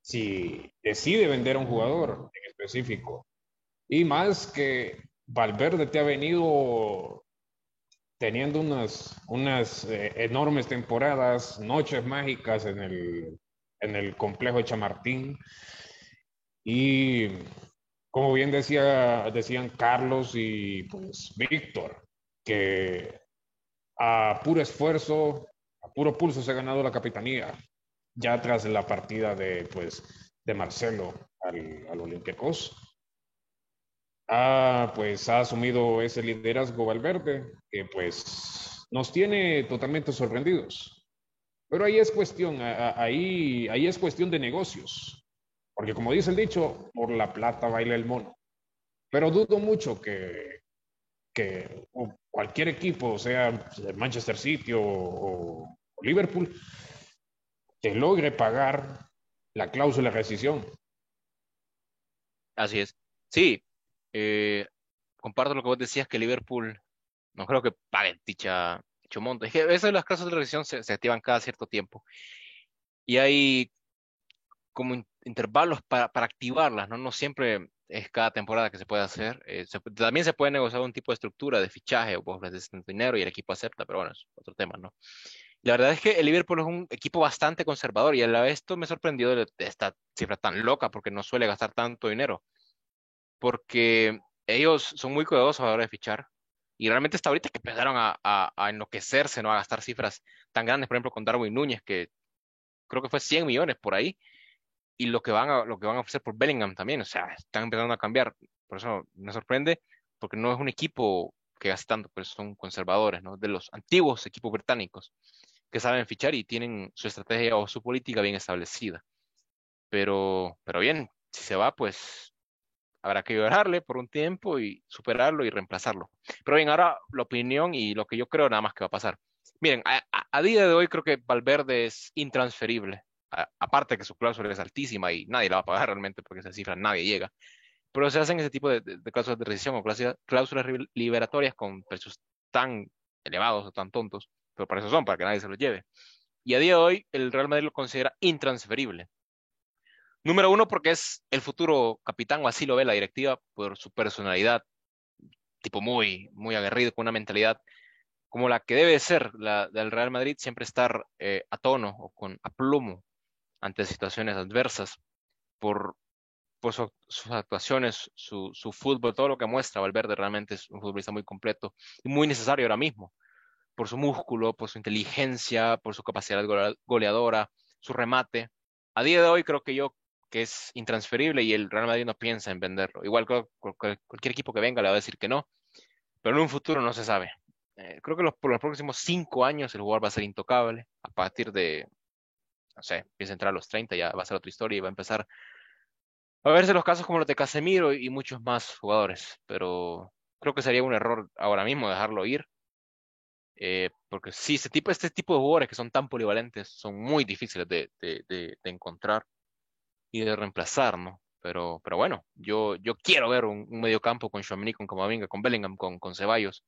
si decide vender a un jugador en específico. Y más que Valverde te ha venido teniendo unas, unas eh, enormes temporadas, noches mágicas en el, en el complejo de Chamartín. Y como bien decía, decían Carlos y pues Víctor, que a puro esfuerzo, a puro pulso se ha ganado la capitanía, ya tras la partida de, pues, de Marcelo al, al Olympiacos. Ha, pues, ha asumido ese liderazgo Valverde, que pues nos tiene totalmente sorprendidos. Pero ahí es cuestión, ahí, ahí es cuestión de negocios. Porque como dice el dicho, por la plata baila el mono. Pero dudo mucho que, que cualquier equipo, sea Manchester City o, Liverpool, te logre pagar la cláusula de rescisión. Así es. Sí, eh, comparto lo que vos decías que Liverpool no creo que pague dicha, dicho monto. Es que esas las cláusulas de rescisión se, activan cada cierto tiempo. Y hay como intervalos para, para activarlas, ¿no? No siempre es cada temporada que se puede hacer. Eh, también se puede negociar un tipo de estructura de fichaje o vos ofreces dinero y el equipo acepta, pero bueno, es otro tema, ¿no? La verdad es que el Liverpool es un equipo bastante conservador y a la vez esto me sorprendió de, esta cifra tan loca porque no suele gastar tanto dinero. Porque ellos son muy cuidadosos a la hora de fichar y realmente hasta ahorita que empezaron a, a, enloquecerse, ¿no? A gastar cifras tan grandes, por ejemplo, con Darwin Núñez, que creo que fue 100 millones por ahí y lo que van a, lo que van a ofrecer por Bellingham también, o sea, están empezando a cambiar. Por eso me sorprende, porque no es un equipo que gaste tanto, pero son conservadores, ¿no? De los antiguos equipos británicos que saben fichar y tienen su estrategia o su política bien establecida. Pero, pero bien, si se va, pues habrá que llorarle por un tiempo y superarlo y reemplazarlo. Pero bien, ahora la opinión y lo que yo creo nada más que va a pasar. Miren, a, día de hoy creo que Valverde es intransferible. aparte que su cláusula es altísima y nadie la va a pagar realmente porque esa cifra nadie llega. Pero se hacen ese tipo de, cláusulas de rescisión o cláusulas liberatorias con precios tan elevados o tan tontos, pero para eso son, para que nadie se los lleve. Y a día de hoy el Real Madrid lo considera intransferible. Número uno, porque es el futuro capitán, o así lo ve la directiva, por su personalidad, tipo muy, muy aguerrido, con una mentalidad como la que debe ser la del Real Madrid, siempre estar eh, a tono o con aplomo ante situaciones adversas, por, por sus actuaciones, su, su, fútbol, todo lo que muestra Valverde realmente es un futbolista muy completo y muy necesario ahora mismo, por su músculo, por su inteligencia, por su capacidad goleadora, su remate. A día de hoy creo que yo que es intransferible y el Real Madrid no piensa en venderlo. Igual cualquier equipo que venga le va a decir que no, pero en un futuro no se sabe. Eh, creo que los, por los próximos cinco años el jugador va a ser intocable. A partir de, no sé, empieza a entrar a los 30, ya va a ser otra historia y va a empezar a verse los casos como los de Casemiro y, muchos más jugadores. Pero creo que sería un error ahora mismo dejarlo ir. Eh, porque sí, este tipo, este tipo de jugadores que son tan polivalentes son muy difíciles de, de encontrar y de reemplazar, ¿no? Pero, pero bueno, yo, yo quiero ver un, un medio campo con Chouameni, con Camavinga, con Bellingham, con, con Ceballos,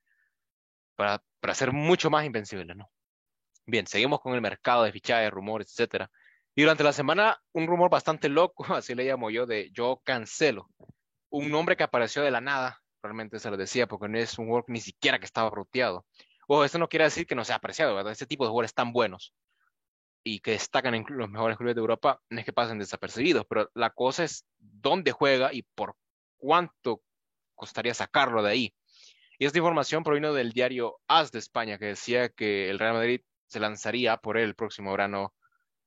para, para ser mucho más invencible, ¿no? Bien, seguimos con el mercado de fichajes, rumores, etcétera. Y durante la semana, un rumor bastante loco, así le llamo yo, de yo cancelo. Un nombre que apareció de la nada, realmente se lo decía, porque no es un jugador ni siquiera que estaba roteado. O esto no quiere decir que no sea apreciado, ¿verdad? Este tipo de jugadores tan buenos y que destacan en los mejores clubes de Europa, no es que pasen desapercibidos, pero la cosa es dónde juega y por cuánto costaría sacarlo de ahí. Y esta información provino del diario AS de España, que decía que el Real Madrid se lanzaría por él el próximo verano,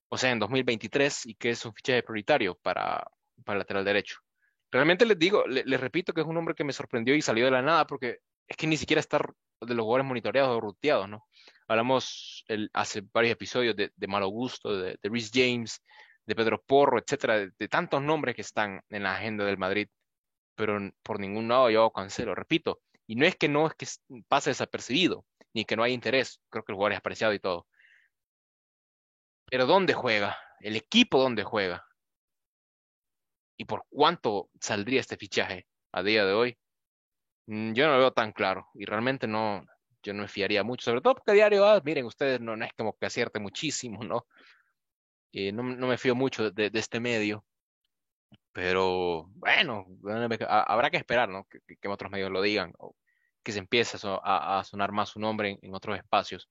o sea, en 2023, y que es un fichaje prioritario para, para el lateral derecho. Realmente les digo, les, repito que es un hombre que me sorprendió y salió de la nada, porque es que ni siquiera está de los jugadores monitoreados o ruteados, ¿no? Hablamos el, hace varios episodios de, Malo Gusto, de, de Rhys James, de Pedro Porro, etcétera, de, tantos nombres que están en la agenda del Madrid, pero por ningún lado yo cancelo, repito, y no es que no es que pase desapercibido, ni que no haya interés, creo que el jugador es apreciado y todo. Pero ¿dónde juega? El equipo dónde juega. ¿Y por cuánto saldría este fichaje a día de hoy? Mm, yo no lo veo tan claro y realmente no, yo no me fiaría mucho, sobre todo porque diario, miren, ustedes no, es como que acierte muchísimo, ¿no? Eh, no, no, me fío mucho de, este medio, pero bueno, habrá que esperar, ¿no? Que, otros medios lo digan, o que se empiece a, sonar más su nombre en, otros espacios.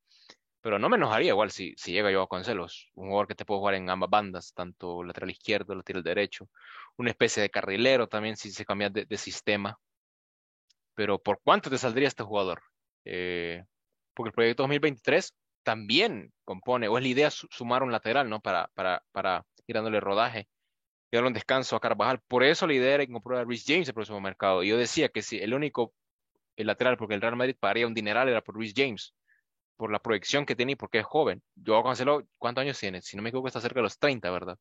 Pero no me enojaría igual si, si llega yo a Concelos, un jugador que te puede jugar en ambas bandas, tanto lateral izquierdo, lateral derecho, una especie de carrilero también si se cambia de sistema. Pero ¿por cuánto te saldría este jugador? Eh, porque el proyecto 2023 también compone, o es la idea sumar un lateral, ¿no? Para, para, para ir dándole rodaje y darle un descanso a Carvajal. Por eso la idea era comprar a Rhys James el próximo mercado. Y yo decía que si el único el lateral, porque el Real Madrid pagaría un dineral, era por Rhys James, por la proyección que tiene y porque es joven. Yo Cancelo, ¿cuántos años tiene? Si no me equivoco, está cerca de los 30, ¿verdad?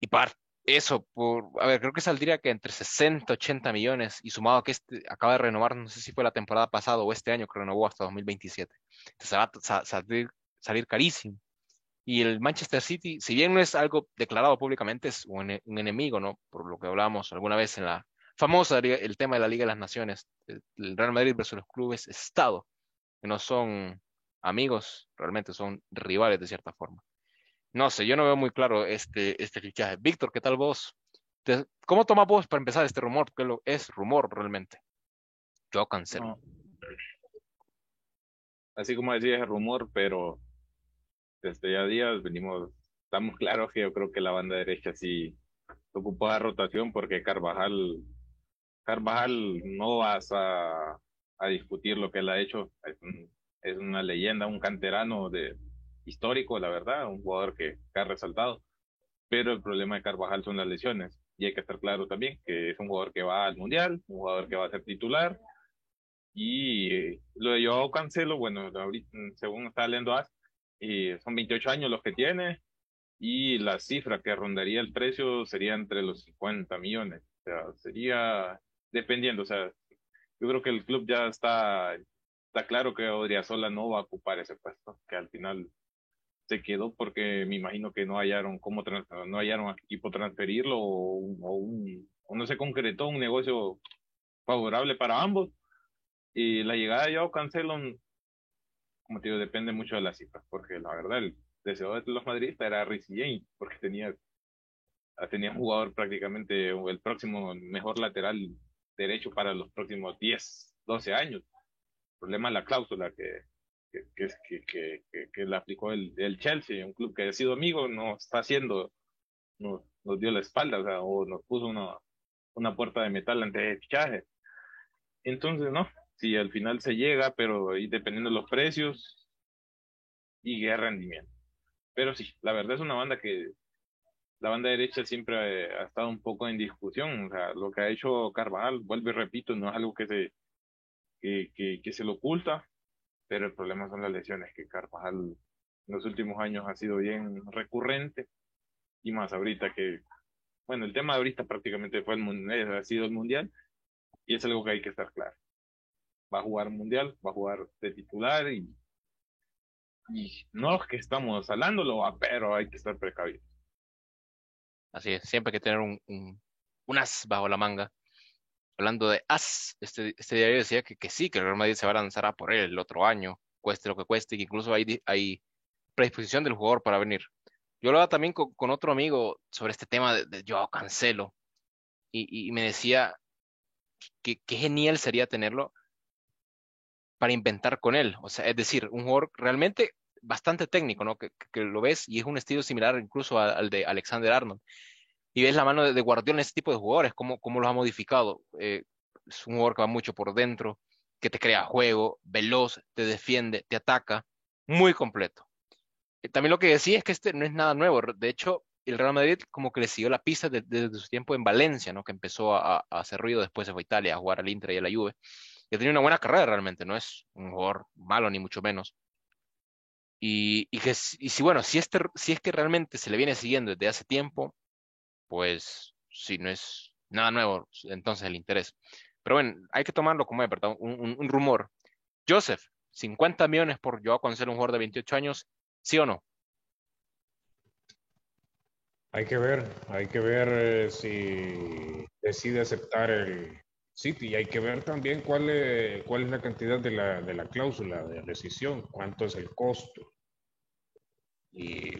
Y para eso, por, a ver, creo que saldría que entre 60, 80 millones y sumado que este acaba de renovar, no sé si fue la temporada pasada o este año que renovó hasta 2027. Entonces va a salir, carísimo. Y el Manchester City, si bien no es algo declarado públicamente, es un, enemigo, ¿no? Por lo que hablábamos alguna vez en la famosa, el tema de la Liga de las Naciones, el Real Madrid versus los clubes Estado, que no son amigos, realmente son rivales de cierta forma. No sé, yo no veo muy claro este, este fichaje. Víctor, ¿qué tal vos? ¿Cómo toma vos para empezar este rumor? Porque lo, es rumor realmente. Yo cancelo. Así como decía, es rumor, pero desde ya días venimos, estamos claros que yo creo que la banda derecha sí ocupa la rotación porque Carvajal, Carvajal no vas a, a discutir lo que él ha hecho. Es una leyenda, un canterano de, histórico, la verdad, un jugador que, ha resaltado. Pero el problema de Carvajal son las lesiones. Y hay que estar claro también que es un jugador que va al Mundial, un jugador que va a ser titular. Y lo de Joao Cancelo, bueno, según está leyendo AS, son 28 años los que tiene y la cifra que rondaría el precio sería entre los 50 millones. O sea, sería dependiendo, o sea, yo creo que el club ya está, está claro que Odriozola no va a ocupar ese puesto, que al final se quedó porque me imagino que no hallaron cómo no hallaron equipo transferirlo o, o, no se concretó un negocio favorable para ambos. Y la llegada de Joao Cancelo, como te digo, depende mucho de las cifras, porque la verdad el deseo de los madridistas era Ricky James, porque tenía tenía un jugador prácticamente el próximo mejor lateral derecho para los próximos 10, 12 años. El problema es la cláusula que, que, que, que, que, le aplicó el, el, Chelsea, un club que ha sido amigo, no está haciendo, nos, nos dio la espalda, o, sea, o nos puso una, una puerta de metal antes de fichaje. Entonces, no, si al final se llega, pero y dependiendo de los precios y qué rendimiento. Pero sí, la verdad es una banda que la banda derecha siempre ha, estado un poco en discusión. O sea, lo que ha hecho Carvajal, vuelvo y repito, no es algo que se, que, que, que se lo oculta, pero el problema son las lesiones, que Carvajal en los últimos años ha sido bien recurrente, y más ahorita que, bueno, el tema de ahorita prácticamente fue el mundial, ha sido el mundial, y es algo que hay que estar claro. Va a jugar mundial, va a jugar de titular, y, no es que estamos hablándolo, pero hay que estar precavidos. Así es, siempre hay que tener un, un, as bajo la manga. Hablando de as, este, este diario decía que, que sí, que el Real Madrid se va a lanzar a por él el otro año, cueste lo que cueste, que incluso hay, hay predisposición del jugador para venir. Yo hablaba también con, otro amigo sobre este tema de, de Joao Cancelo, y, y me decía que, que genial sería tenerlo para inventar con él. O sea, es decir, un jugador realmente bastante técnico, ¿no? Que, que, lo ves y es un estilo similar incluso al, de Alexander Arnold. Y ves la mano de, de Guardiola en este tipo de jugadores, cómo, cómo los ha modificado. Eh, es un jugador que va mucho por dentro, que te crea juego, veloz, te defiende, te ataca, muy completo. Eh, también lo que decía es que este no es nada nuevo. De hecho, el Real Madrid como que le siguió la pista desde, su tiempo en Valencia, ¿no? Que empezó a, hacer ruido, después se fue a Italia a jugar al Inter y a la Juve. Y ha una buena carrera realmente, no es un jugador malo ni mucho menos. Y, y, que, y si, bueno, si, este, si es que realmente se le viene siguiendo desde hace tiempo, pues si no es nada nuevo, entonces el interés. Pero bueno, hay que tomarlo como verdad, un, rumor. Joseph, 50 millones por Joao Cancelo, un jugador de 28 años, ¿sí o no? Hay que ver, hay que ver eh, si decide aceptar el, City. Y hay que ver también cuál es, cuál es la cantidad de la, de la cláusula de rescisión, cuánto es el costo. Y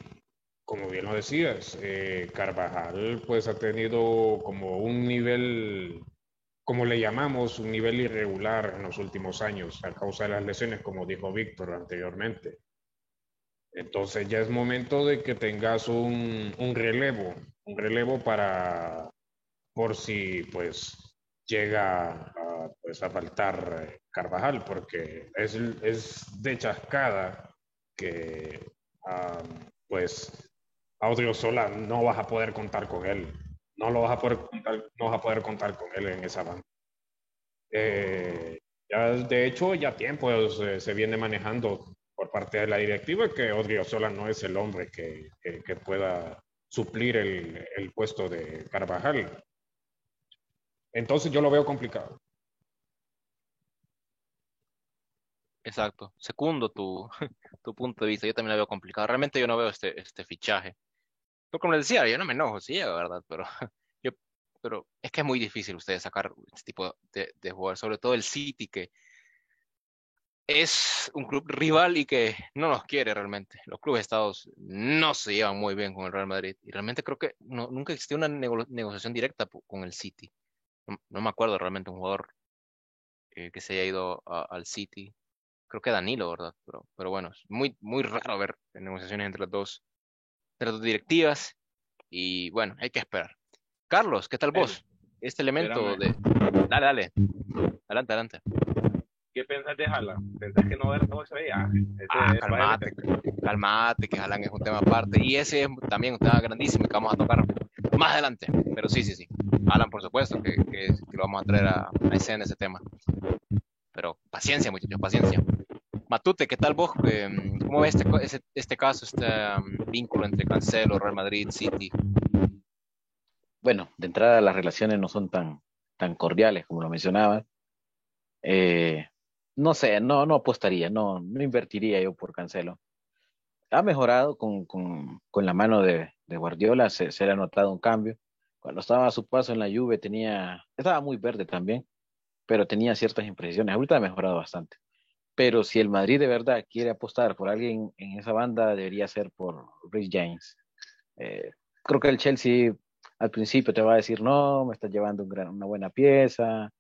como bien lo decías, eh, Carvajal pues ha tenido como un nivel, como le llamamos, un nivel irregular en los últimos años a causa de las lesiones, como dijo Víctor anteriormente. Entonces ya es momento de que tengas un, un relevo, un relevo para, por si pues llega a, pues, a faltar Carvajal, porque es, es de chascada que um, pues Audio Sola no vas a poder contar con él. No lo vas a poder contar, no vas a poder contar con él en esa banda. Eh, ya, de hecho, ya tiempo se, se, viene manejando por parte de la directiva que Odrio Sola no es el hombre que, que, que pueda suplir el, el, puesto de Carvajal. Entonces yo lo veo complicado. Exacto. Segundo tu, tu punto de vista. Yo también lo veo complicado. Realmente yo no veo este, este fichaje. Pero como les decía, yo no me enojo, sí, ¿verdad? Pero, yo, pero es que es muy difícil ustedes sacar este tipo de, de jugador, sobre todo el City, que es un club rival y que no nos quiere realmente. Los clubes estados no se llevan muy bien con el Real Madrid. Y realmente creo que nunca existió una nego negociación directa con el City no, me acuerdo realmente un jugador eh, que se haya ido al City. Creo que Danilo, ¿verdad? Pero, pero bueno, es muy, muy raro ver negociaciones entre las dos, entre las directivas. Y bueno, hay que esperar. Carlos, ¿qué tal vos? Este elemento de. Dale, dale. Adelante, adelante. ¿Qué pensás de Haaland? ¿Pensás que no ver todo eso ahí? Ah, ah calmate, calmate, que Haaland es un tema aparte. Y ese es también un tema grandísimo que vamos a tocar más adelante. Pero sí, sí, sí. Alan, por supuesto, que, que, que lo vamos a traer a, a escena ese tema. Pero paciencia, muchachos, paciencia. Matute, ¿qué tal vos? Em, ¿Cómo ves este, este caso, este um, vínculo entre Cancelo, Real Madrid, City? Bueno, de entrada las relaciones no son tan, tan cordiales como lo mencionabas. Eh, no sé, no, no apostaría, no, no invertiría yo por Cancelo. Ha mejorado con, con, con la mano de, Guardiola, se, se, le ha notado un cambio. Cuando estaba a su paso en la Juve tenía, estaba muy verde también, pero tenía ciertas impresiones. Ahorita ha mejorado bastante. Pero si el Madrid de verdad quiere apostar por alguien en esa banda, debería ser por Rich James. Eh, creo que el Chelsea al principio te va a decir, no, me estás llevando una buena pieza,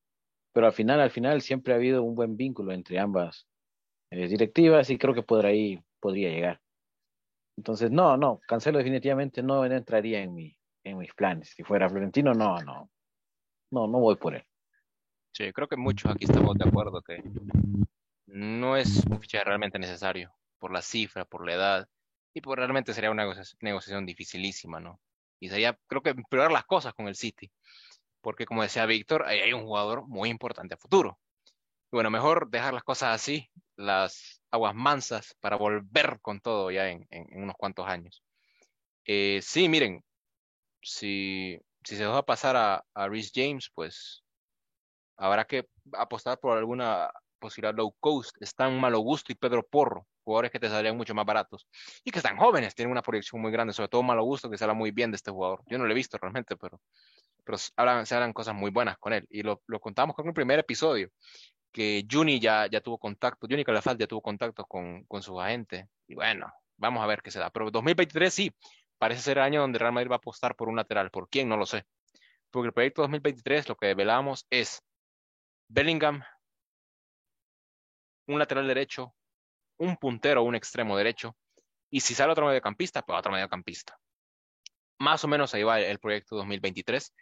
pero al final, al final siempre ha habido un buen vínculo entre ambas eh, directivas y creo que por podría llegar. Entonces, no, no, Cancelo definitivamente no entraría en, mi, en mis planes. Si fuera Florentino, no, no, no, no voy por él. Sí, creo que muchos aquí estamos de acuerdo que no es un fichaje realmente necesario por la cifra, por la edad, y por realmente sería una negociación dificilísima, ¿no? Y sería, creo que, empeorar las cosas con el City, porque como decía Víctor, ahí hay un jugador muy importante a futuro. Y bueno, mejor dejar las cosas así, las aguas mansas, para volver con todo ya en, unos cuantos años. Eh, sí, miren, si, si se va a pasar a, a James, pues habrá que apostar por alguna posibilidad low cost. Están Malo Gusto y Pedro Porro, jugadores que te saldrían mucho más baratos y que están jóvenes, tienen una proyección muy grande, sobre todo Malo Gusto, que se habla muy bien de este jugador. Yo no lo he visto realmente, pero, pero hablan, se hablan cosas muy buenas con él. Y lo, lo contamos con el primer episodio, que Juni ya, ya tuvo contacto, Juni Calafal ya tuvo contacto con, con su agente. Y bueno, vamos a ver qué se da. Pero 2023 sí, parece ser año donde Real Madrid va a apostar por un lateral. ¿Por quién? No lo sé. Porque el proyecto 2023 lo que velamos es Bellingham, un lateral derecho, un puntero un extremo derecho, y si sale otro mediocampista, pues otro mediocampista. Más o menos ahí va el proyecto 2023,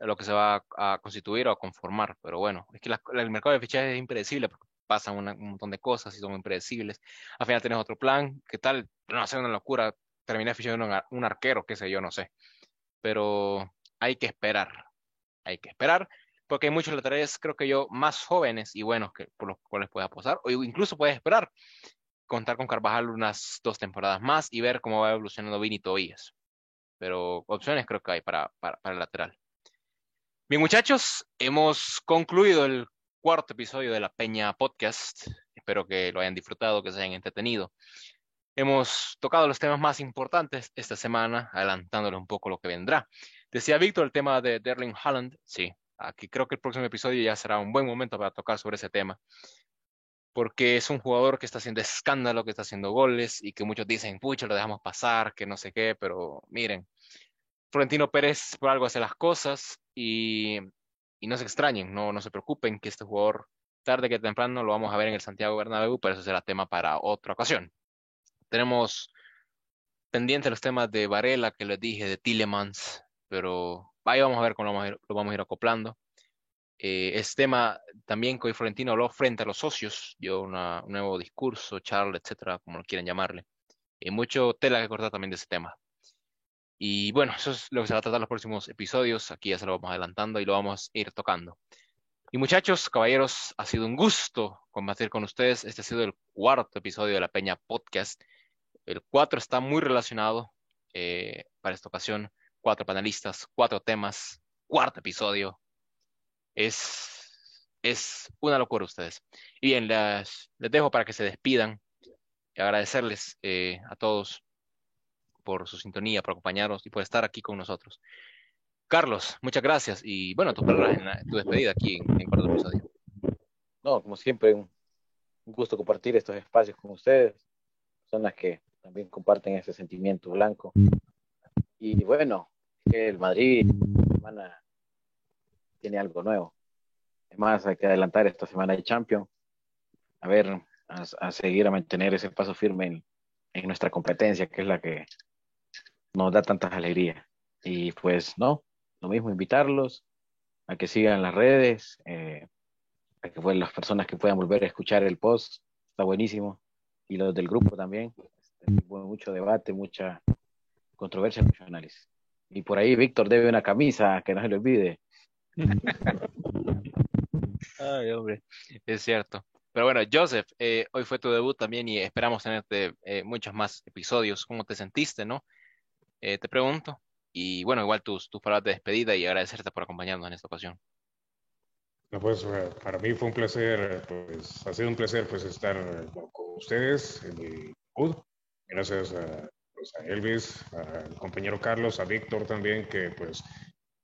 lo que se va a, constituir o a conformar, pero bueno, es que el mercado de fichajes es impredecible, porque pasan un montón de cosas y son impredecibles. Al final tienes otro plan, ¿qué tal? No sé, una locura, terminé fichando un, un arquero, qué sé yo, no sé. Pero hay que esperar, hay que esperar porque hay muchos laterales, creo que yo, más jóvenes y buenos que por los cuales puedes apostar, o incluso puedes esperar contar con Carvajal unas dos temporadas más y ver cómo va evolucionando Vini Tobías. Pero opciones creo que hay para, para, para el lateral. Bien, muchachos, hemos concluido el cuarto episodio de la Peña Podcast. Espero que lo hayan disfrutado, que se hayan entretenido. Hemos tocado los temas más importantes esta semana, adelantándole un poco lo que vendrá. Decía Víctor el tema de Derling Holland. Sí, Aquí creo que el próximo episodio ya será un buen momento para tocar sobre ese tema, porque es un jugador que está haciendo escándalo, que está haciendo goles y que muchos dicen, pucha, lo dejamos pasar, que no sé qué, pero miren, Florentino Pérez por algo hace las cosas y, y no se extrañen, no, no se preocupen que este jugador tarde que temprano lo vamos a ver en el Santiago Bernabéu, pero eso será tema para otra ocasión. Tenemos pendientes los temas de Varela, que les dije, de Tillemans, pero ahí vamos a ver cómo lo vamos a ir, vamos a ir acoplando. Eh, este tema también que hoy Florentino habló frente a los socios, dio un nuevo discurso, charla, etcétera, como lo quieren llamarle. Y mucho tela que cortar también de ese tema. Y bueno, eso es lo que se va a tratar en los próximos episodios. Aquí ya se lo vamos adelantando y lo vamos a ir tocando. Y muchachos, caballeros, ha sido un gusto compartir con ustedes. Este ha sido el cuarto episodio de la Peña Podcast. El cuatro está muy relacionado eh, para esta ocasión cuatro panelistas, cuatro temas, cuarto episodio. Es, es una locura ustedes. Y bien, les, dejo para que se despidan y agradecerles eh, a todos por su sintonía, por acompañarnos y por estar aquí con nosotros. Carlos, muchas gracias y bueno, tu, tu despedida aquí en, en cuarto episodio. No, como siempre, un gusto compartir estos espacios con ustedes, personas que también comparten ese sentimiento blanco. Y bueno, que el Madrid tiene algo nuevo. Además, hay que adelantar esta semana de Champions. A ver, a, seguir a mantener ese paso firme en, en, nuestra competencia, que es la que nos da tantas alegrías. Y pues, no, lo mismo, invitarlos a que sigan las redes, eh, a que pues, las personas que puedan volver a escuchar el post, está buenísimo. Y los del grupo también, este, mucho debate, mucha controversia, mucho análisis. Y por ahí Víctor debe una camisa, que no se le olvide. Ay, hombre, es cierto. Pero bueno, Joseph, eh, hoy fue tu debut también y esperamos tenerte eh, muchos más episodios. ¿Cómo te sentiste, no? Eh, te pregunto. Y bueno, igual tus, tus palabras de despedida y agradecerte por acompañarnos en esta ocasión. No, pues para mí fue un placer, pues ha sido un placer pues estar con ustedes en mi debut. Gracias a, pues, a Elvis, al compañero Carlos, a Víctor también, que pues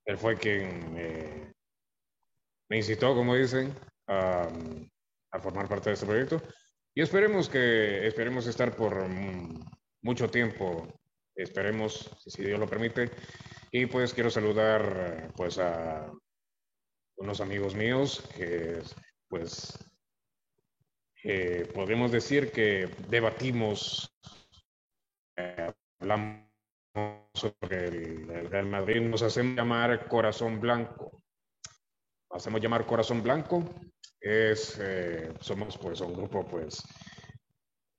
él fue quien me, incitó, como dicen, a, formar parte de este proyecto. Y esperemos que esperemos estar por mucho tiempo, esperemos, si Dios lo permite. Y pues quiero saludar pues a unos amigos míos que pues eh, podemos decir que debatimos, hablamos sobre el, el, Real Madrid, nos hacemos llamar Corazón Blanco. Hacemos llamar Corazón Blanco es, eh, somos pues un grupo pues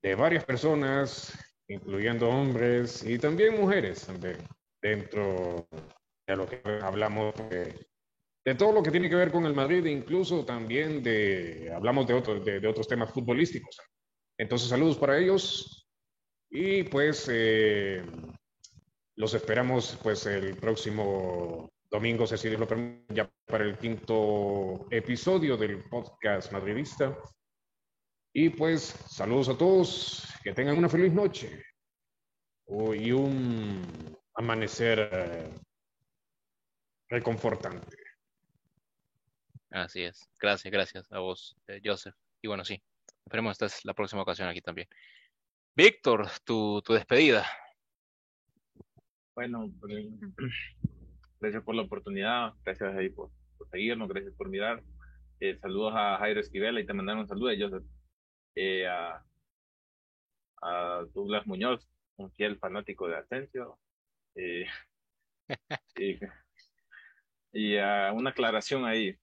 de varias personas, incluyendo hombres y también mujeres también, dentro de lo que hablamos de, de todo lo que tiene que ver con el Madrid, incluso también de, hablamos de, otros de, de otros temas futbolísticos. Entonces, saludos para ellos y pues eh, los esperamos pues el próximo domingo, si lo ya para el quinto episodio del podcast madridista. Y pues saludos a todos, que tengan una feliz noche y un amanecer eh, reconfortante. Así es. Gracias, gracias a vos, eh, Joseph. Y bueno, sí, esperemos esta es la próxima ocasión aquí también. Víctor, tu, tu despedida. Bueno, Gracias por la oportunidad, gracias ahí por, seguirnos, gracias por mirar. Eh, saludos a Jairo Esquivel, y te mandaron un saludo a Joseph. Eh, a, a Douglas Muñoz, un fiel fanático de Asensio. Eh, y, y a una aclaración ahí.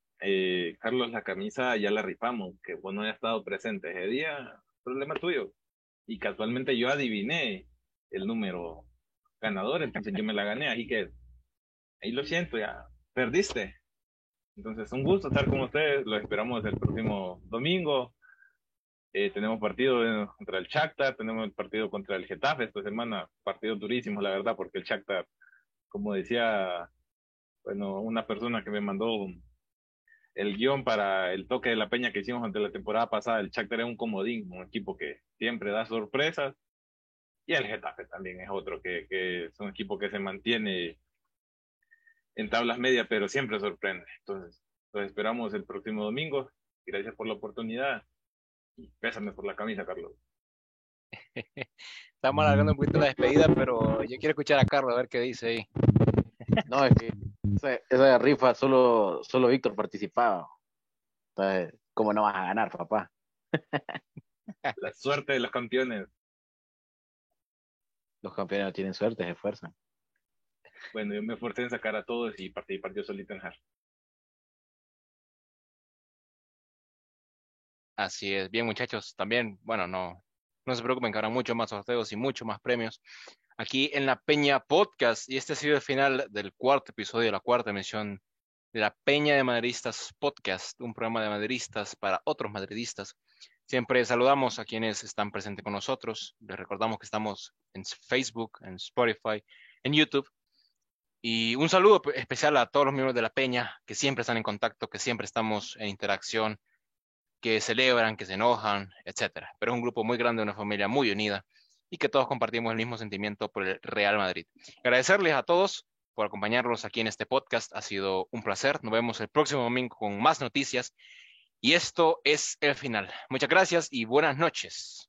Carlos, la camisa ya la rifamos, que vos no hayas estado presente ese día, problema tuyo. Y casualmente yo adiviné el número ganador, entonces yo me la gané, así que ahí lo siento, ya perdiste. Entonces, un gusto estar con ustedes. Lo esperamos el próximo domingo. Eh, tenemos partido contra el Shakhtar, tenemos el partido contra el Getafe esta semana. Partido durísimo, la verdad, porque el Shakhtar, como decía, bueno, una persona que me mandó el guion para el toque de la peña que hicimos ante la temporada pasada, el Shakhtar es un comodín, un equipo que siempre da sorpresas. Y el Getafe también es otro que, que es un equipo que se mantiene en tablas medias, pero siempre sorprende. Entonces, los esperamos el próximo domingo. Gracias por la oportunidad y pésame por la camisa, Carlos. Estamos alargando un poquito la despedida, pero yo quiero escuchar a Carlos a ver qué dice ahí. No, es que esa, rifa solo, solo Víctor participaba. Entonces, ¿cómo no vas a ganar, papá? La suerte de los campeones. Los campeones no tienen suerte, se esfuerzan. Bueno, yo me esforcé en sacar a todos y participar yo solito en HAR. Así es. Bien, muchachos, también, bueno, no, no se preocupen que habrá mucho más sorteos y mucho más premios aquí en la Peña Podcast. Y este ha sido el final del cuarto episodio la cuarta emisión de la Peña de Madridistas Podcast, un programa de madridistas para otros madridistas. Siempre saludamos a quienes están presentes con nosotros. Les recordamos que estamos en Facebook, en Spotify, en YouTube y un saludo especial a todos los miembros de la Peña que siempre están en contacto, que siempre estamos en interacción, que celebran, que se enojan, etcétera. Pero es un grupo muy grande, una familia muy unida y que todos compartimos el mismo sentimiento por el Real Madrid. Agradecerles a todos por acompañarnos aquí en este podcast. Ha sido un placer. Nos vemos el próximo domingo con más noticias. Y esto es el final. Muchas gracias y buenas noches.